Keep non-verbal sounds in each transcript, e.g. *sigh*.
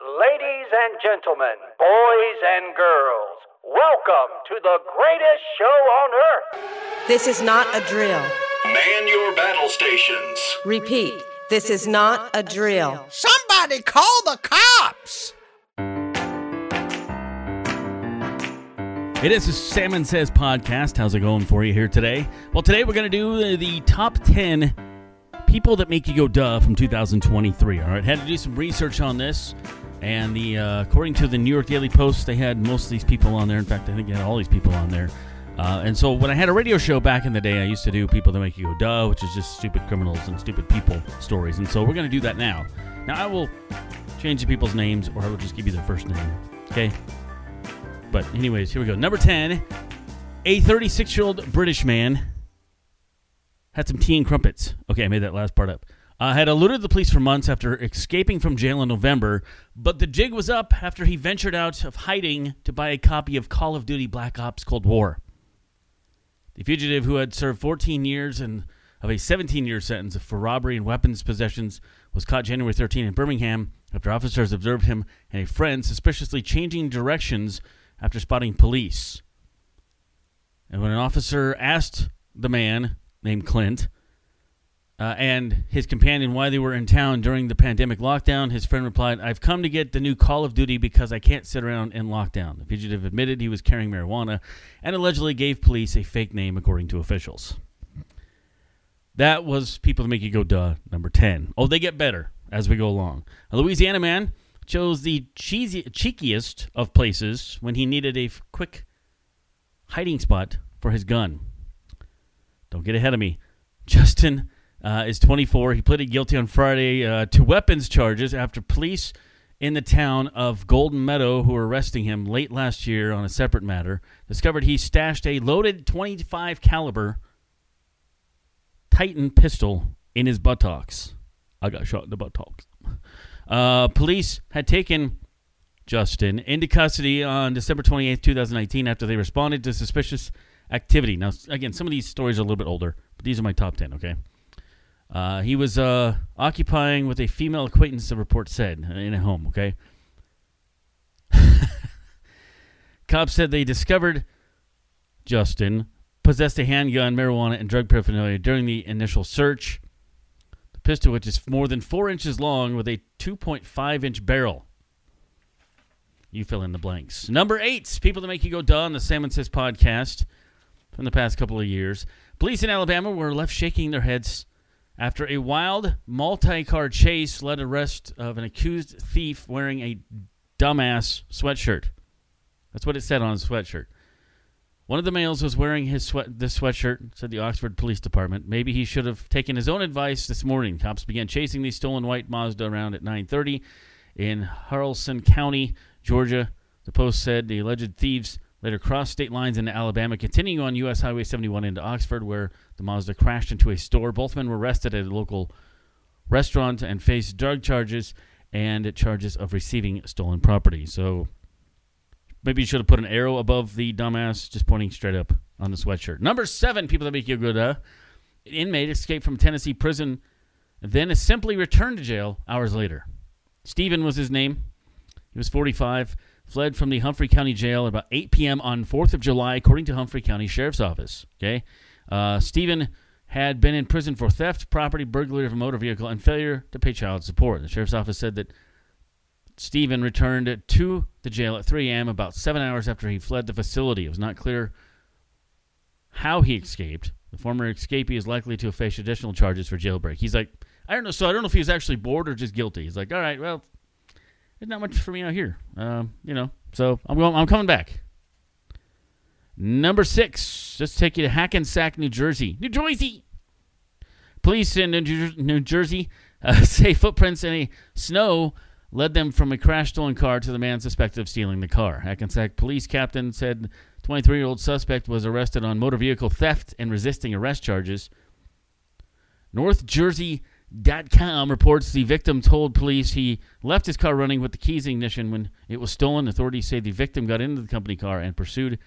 Ladies and gentlemen, boys and girls, welcome to the greatest show on earth. This is not a drill. Man your battle stations. Repeat, this is not a drill. Somebody call the cops! It is a Salmon Says podcast. How's it going for you here today? Well, today we're going to do the, the top 10 people that make you go duh from 2023. All right, had to do some research on this. And the uh, according to the New York Daily Post, they had most of these people on there. In fact, I think they had all these people on there. Uh, and so when I had a radio show back in the day, I used to do people that make you go duh, which is just stupid criminals and stupid people stories. And so we're going to do that now. Now I will change the people's names, or I will just give you their first name. Okay. But anyways, here we go. Number ten, a 36 year old British man had some tea and crumpets. Okay, I made that last part up uh, had eluded the police for months after escaping from jail in November, but the jig was up after he ventured out of hiding to buy a copy of Call of Duty Black Ops Cold War. The fugitive, who had served 14 years and of a 17 year sentence for robbery and weapons possessions, was caught January 13 in Birmingham after officers observed him and a friend suspiciously changing directions after spotting police. And when an officer asked the man named Clint uh, and his companion why they were in town during the pandemic lockdown. His friend replied, I've come to get the new Call of Duty because I can't sit around in lockdown. The fugitive admitted he was carrying marijuana and allegedly gave police a fake name, according to officials. That was people to make you go duh, number 10. Oh, they get better as we go along. A Louisiana man chose the cheesy, cheekiest of places when he needed a f- quick hiding spot for his gun. Don't get ahead of me. *laughs* Justin uh, is 24. He pleaded guilty on Friday uh, to weapons charges after police in the town of Golden Meadow, who were arresting him late last year on a separate matter, discovered he stashed a loaded 25 caliber Titan pistol in his buttocks. I got shot in the buttocks. Uh, police had taken Justin into custody on December 28, 2019, after they responded to suspicious activity. Now, again, some of these stories are a little bit older, but these are my top 10, okay? Uh, he was uh, occupying with a female acquaintance, the report said, in a home, okay? *laughs* Cops said they discovered Justin possessed a handgun, marijuana, and drug paraphernalia during the initial search. The pistol, which is more than four inches long with a 2.5 inch barrel. You fill in the blanks. Number eight, people that make you go duh on the Salmon Says podcast from the past couple of years. Police in Alabama were left shaking their heads after a wild multi-car chase led arrest of an accused thief wearing a dumbass sweatshirt. That's what it said on his sweatshirt. One of the males was wearing his sweat this sweatshirt, said the Oxford Police Department. Maybe he should have taken his own advice this morning. Cops began chasing the stolen white Mazda around at 9:30 in Haralson County, Georgia. The Post said the alleged thieves later crossed state lines into Alabama, continuing on U.S. Highway 71 into Oxford, where the Mazda crashed into a store. Both men were arrested at a local restaurant and faced drug charges and charges of receiving stolen property. So maybe you should have put an arrow above the dumbass, just pointing straight up on the sweatshirt. Number seven, people that make you go duh. An inmate escaped from Tennessee prison, then simply returned to jail hours later. Stephen was his name. He was 45 fled from the Humphrey County Jail at about 8 p.m. on 4th of July, according to Humphrey County Sheriff's Office. Okay, uh, Stephen had been in prison for theft, property, burglary of a motor vehicle, and failure to pay child support. The Sheriff's Office said that Stephen returned to the jail at 3 a.m. about seven hours after he fled the facility. It was not clear how he escaped. The former escapee is likely to face additional charges for jailbreak. He's like, I don't know. So I don't know if he was actually bored or just guilty. He's like, all right, well, there's not much for me out here. Um, you know, so I'm going. I'm coming back. Number six. Let's take you to Hackensack, New Jersey. New Jersey. Police in New Jersey uh, *laughs* say footprints in a snow led them from a crash stolen car to the man suspected of stealing the car. Hackensack police captain said 23 year old suspect was arrested on motor vehicle theft and resisting arrest charges. North Jersey Com reports the victim told police he left his car running with the keys ignition when it was stolen. Authorities say the victim got into the company car and pursued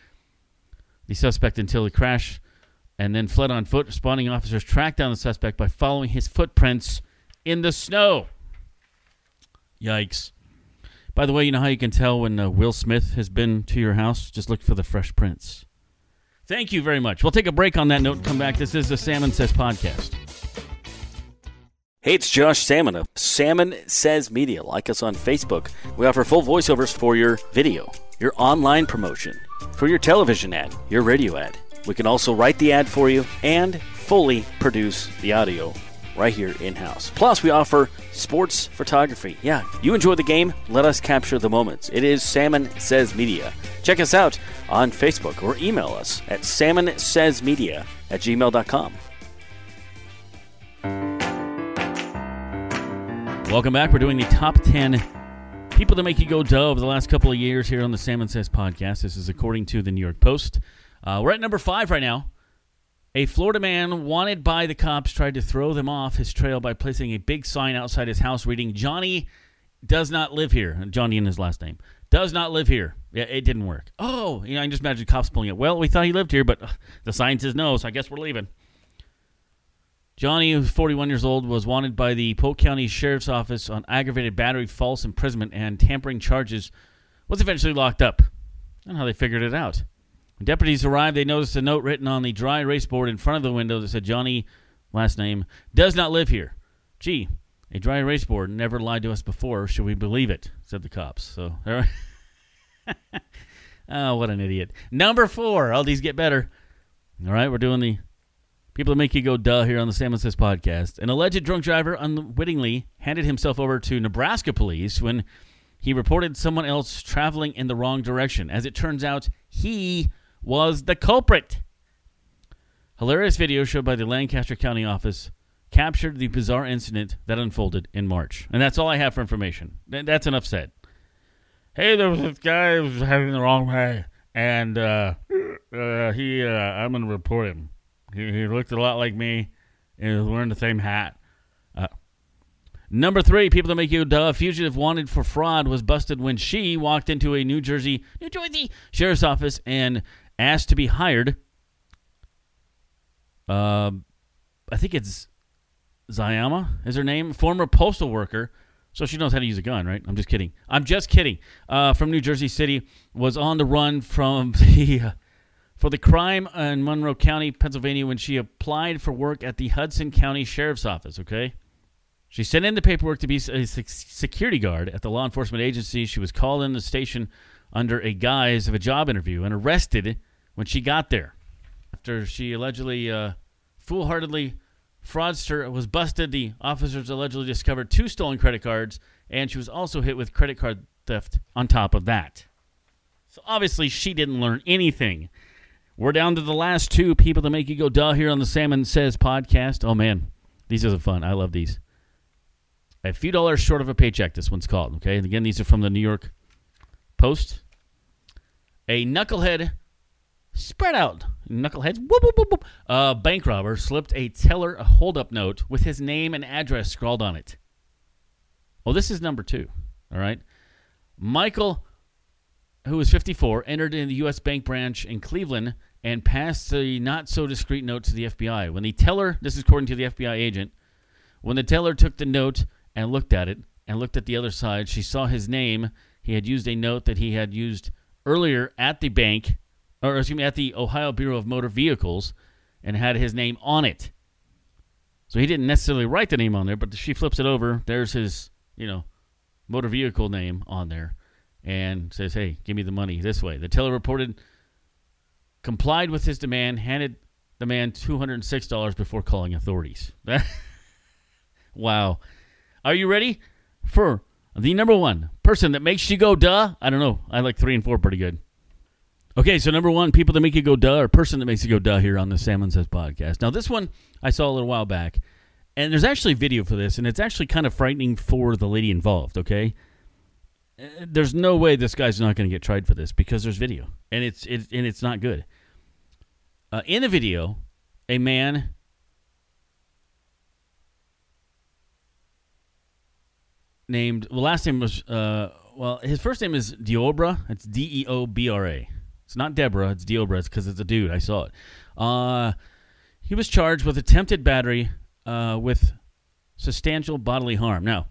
the suspect until he crashed and then fled on foot. Responding officers tracked down the suspect by following his footprints in the snow. Yikes. By the way, you know how you can tell when uh, Will Smith has been to your house? Just look for the Fresh prints. Thank you very much. We'll take a break on that note and come back. This is the Salmon Says podcast. Hey, it's Josh Salmon of Salmon Says Media. Like us on Facebook. We offer full voiceovers for your video, your online promotion, for your television ad, your radio ad. We can also write the ad for you and fully produce the audio right here in house. Plus, we offer sports photography. Yeah, you enjoy the game, let us capture the moments. It is Salmon Says Media. Check us out on Facebook or email us at salmonsaysmedia at gmail.com. Welcome back. We're doing the top 10 people that make you go duh over the last couple of years here on the Salmon Says podcast. This is according to the New York Post. Uh, we're at number five right now. A Florida man wanted by the cops tried to throw them off his trail by placing a big sign outside his house reading, Johnny does not live here. Johnny in his last name. Does not live here. Yeah, it didn't work. Oh, you know, I just imagine cops pulling it. Well, we thought he lived here, but uh, the sign says no, so I guess we're leaving. Johnny, who's 41 years old, was wanted by the Polk County Sheriff's Office on aggravated battery, false imprisonment, and tampering charges. Was eventually locked up. And how they figured it out. When deputies arrived, they noticed a note written on the dry erase board in front of the window that said Johnny, last name, does not live here. Gee, a dry erase board never lied to us before. Should we believe it? said the cops. So, *laughs* oh, what an idiot. Number four. All these get better. All right, we're doing the People that make you go duh here on the Salmon Says podcast. An alleged drunk driver unwittingly handed himself over to Nebraska police when he reported someone else traveling in the wrong direction. As it turns out, he was the culprit. Hilarious video showed by the Lancaster County office captured the bizarre incident that unfolded in March. And that's all I have for information. That's enough said. Hey, there was this guy who was heading the wrong way, and uh, uh, he, uh, I'm going to report him. He, he looked a lot like me. And was wearing the same hat. Uh, number three, people that make you duh. Fugitive wanted for fraud was busted when she walked into a New Jersey, New Jersey sheriff's office and asked to be hired. Uh, I think it's Zayama is her name, former postal worker. So she knows how to use a gun, right? I'm just kidding. I'm just kidding. Uh, from New Jersey City, was on the run from *laughs* the uh, for the crime in Monroe County, Pennsylvania, when she applied for work at the Hudson County Sheriff's Office. Okay. She sent in the paperwork to be a security guard at the law enforcement agency. She was called in the station under a guise of a job interview and arrested when she got there. After she allegedly, uh, foolhardily, fraudster was busted, the officers allegedly discovered two stolen credit cards, and she was also hit with credit card theft on top of that. So obviously, she didn't learn anything we're down to the last two people to make you go duh here on the Salmon Says podcast. Oh, man. These are the fun. I love these. A few dollars short of a paycheck, this one's called. Okay. And again, these are from the New York Post. A knucklehead spread out. Knuckleheads. Whoop, whoop, whoop, bank robber slipped a teller a holdup note with his name and address scrawled on it. Well, this is number two. All right. Michael, who was 54, entered in the U.S. Bank branch in Cleveland and passed the not so discreet note to the FBI. When the teller, this is according to the FBI agent, when the teller took the note and looked at it and looked at the other side, she saw his name. He had used a note that he had used earlier at the bank, or excuse me, at the Ohio Bureau of Motor Vehicles, and had his name on it. So he didn't necessarily write the name on there, but she flips it over. There's his, you know, motor vehicle name on there, and says, "Hey, give me the money this way." The teller reported complied with his demand, handed the man $206 before calling authorities. *laughs* wow. Are you ready for the number one person that makes you go duh? I don't know. I like three and four pretty good. Okay, so number one, people that make you go duh, or person that makes you go duh here on the Salmon Says podcast. Now, this one I saw a little while back, and there's actually video for this, and it's actually kind of frightening for the lady involved, okay? There's no way this guy's not going to get tried for this because there's video and it's it, and it's not good. Uh, in the video, a man named well last name was uh, well his first name is Deobra. It's D E O B R A. It's not Deborah. It's Deobra. It's because it's a dude. I saw it. Uh, he was charged with attempted battery uh, with substantial bodily harm. Now,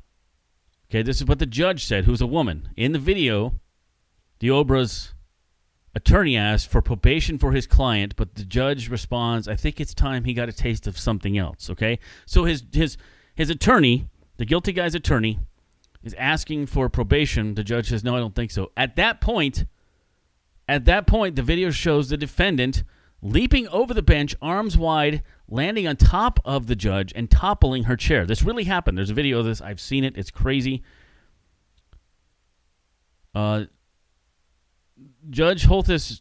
Okay, this is what the judge said, who's a woman. In the video, Deobra's attorney asked for probation for his client, but the judge responds, "I think it's time he got a taste of something else." Okay, so his his his attorney, the guilty guy's attorney, is asking for probation. The judge says, "No, I don't think so." At that point, at that point, the video shows the defendant leaping over the bench, arms wide, landing on top of the judge and toppling her chair. This really happened. There's a video of this. I've seen it. It's crazy. Uh, Judge Holthus,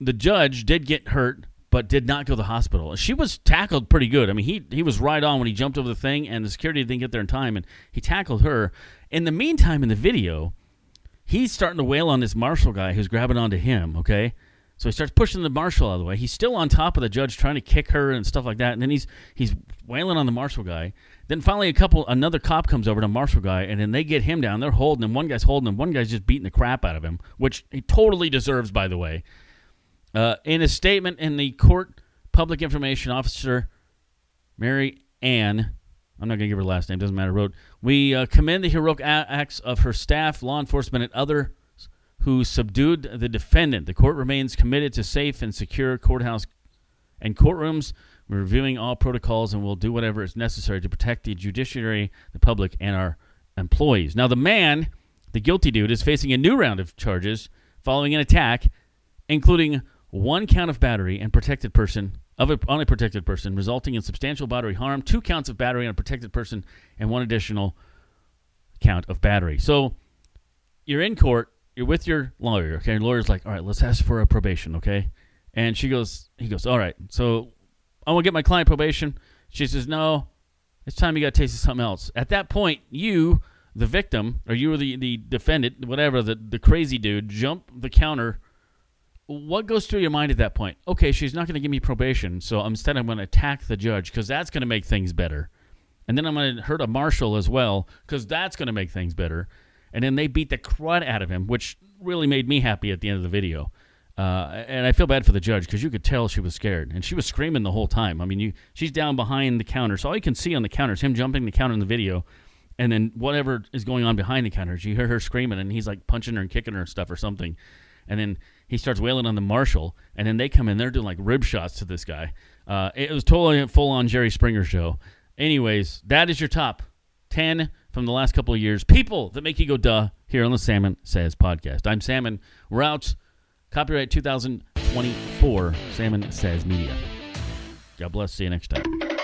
the judge did get hurt, but did not go to the hospital. She was tackled pretty good. I mean, he he was right on when he jumped over the thing, and the security didn't get there in time, and he tackled her. In the meantime, in the video, he's starting to wail on this marshal guy who's grabbing onto him. Okay, so he starts pushing the marshal out of the way. He's still on top of the judge, trying to kick her and stuff like that. And then he's he's wailing on the marshal guy. Then finally, a couple another cop comes over to marshal guy, and then they get him down. They're holding him. One guy's holding him. One guy's just beating the crap out of him, which he totally deserves, by the way. Uh, in a statement in the court, public information officer Mary Ann, I'm not going to give her last name, doesn't matter, wrote, We uh, commend the heroic acts of her staff, law enforcement, and others who subdued the defendant. The court remains committed to safe and secure courthouse and courtrooms. We're reviewing all protocols and will do whatever is necessary to protect the judiciary, the public, and our employees. Now, the man, the guilty dude, is facing a new round of charges following an attack, including one count of battery and protected person of a, on a protected person, resulting in substantial bodily harm, two counts of battery on a protected person, and one additional count of battery. So you're in court, you're with your lawyer, okay? Your lawyer's like, all right, let's ask for a probation, okay? And she goes, he goes, all right, so I want to get my client probation. She says, no, it's time you got to taste of something else. At that point, you, the victim, or you were the, the defendant, whatever, the, the crazy dude, jump the counter. What goes through your mind at that point? Okay, she's not going to give me probation, so instead I'm going to attack the judge because that's going to make things better. And then I'm going to hurt a marshal as well because that's going to make things better. And then they beat the crud out of him, which really made me happy at the end of the video. Uh, and I feel bad for the judge because you could tell she was scared, and she was screaming the whole time. I mean, you she's down behind the counter, so all you can see on the counter is him jumping the counter in the video, and then whatever is going on behind the counter, you hear her screaming, and he's like punching her and kicking her and stuff or something, and then he starts wailing on the marshal, and then they come in, they're doing like rib shots to this guy. Uh, it was totally a full on Jerry Springer show. Anyways, that is your top ten from the last couple of years. People that make you go duh here on the Salmon Says podcast. I'm Salmon. Out. Copyright 2024, Salmon Says Media. God bless. See you next time.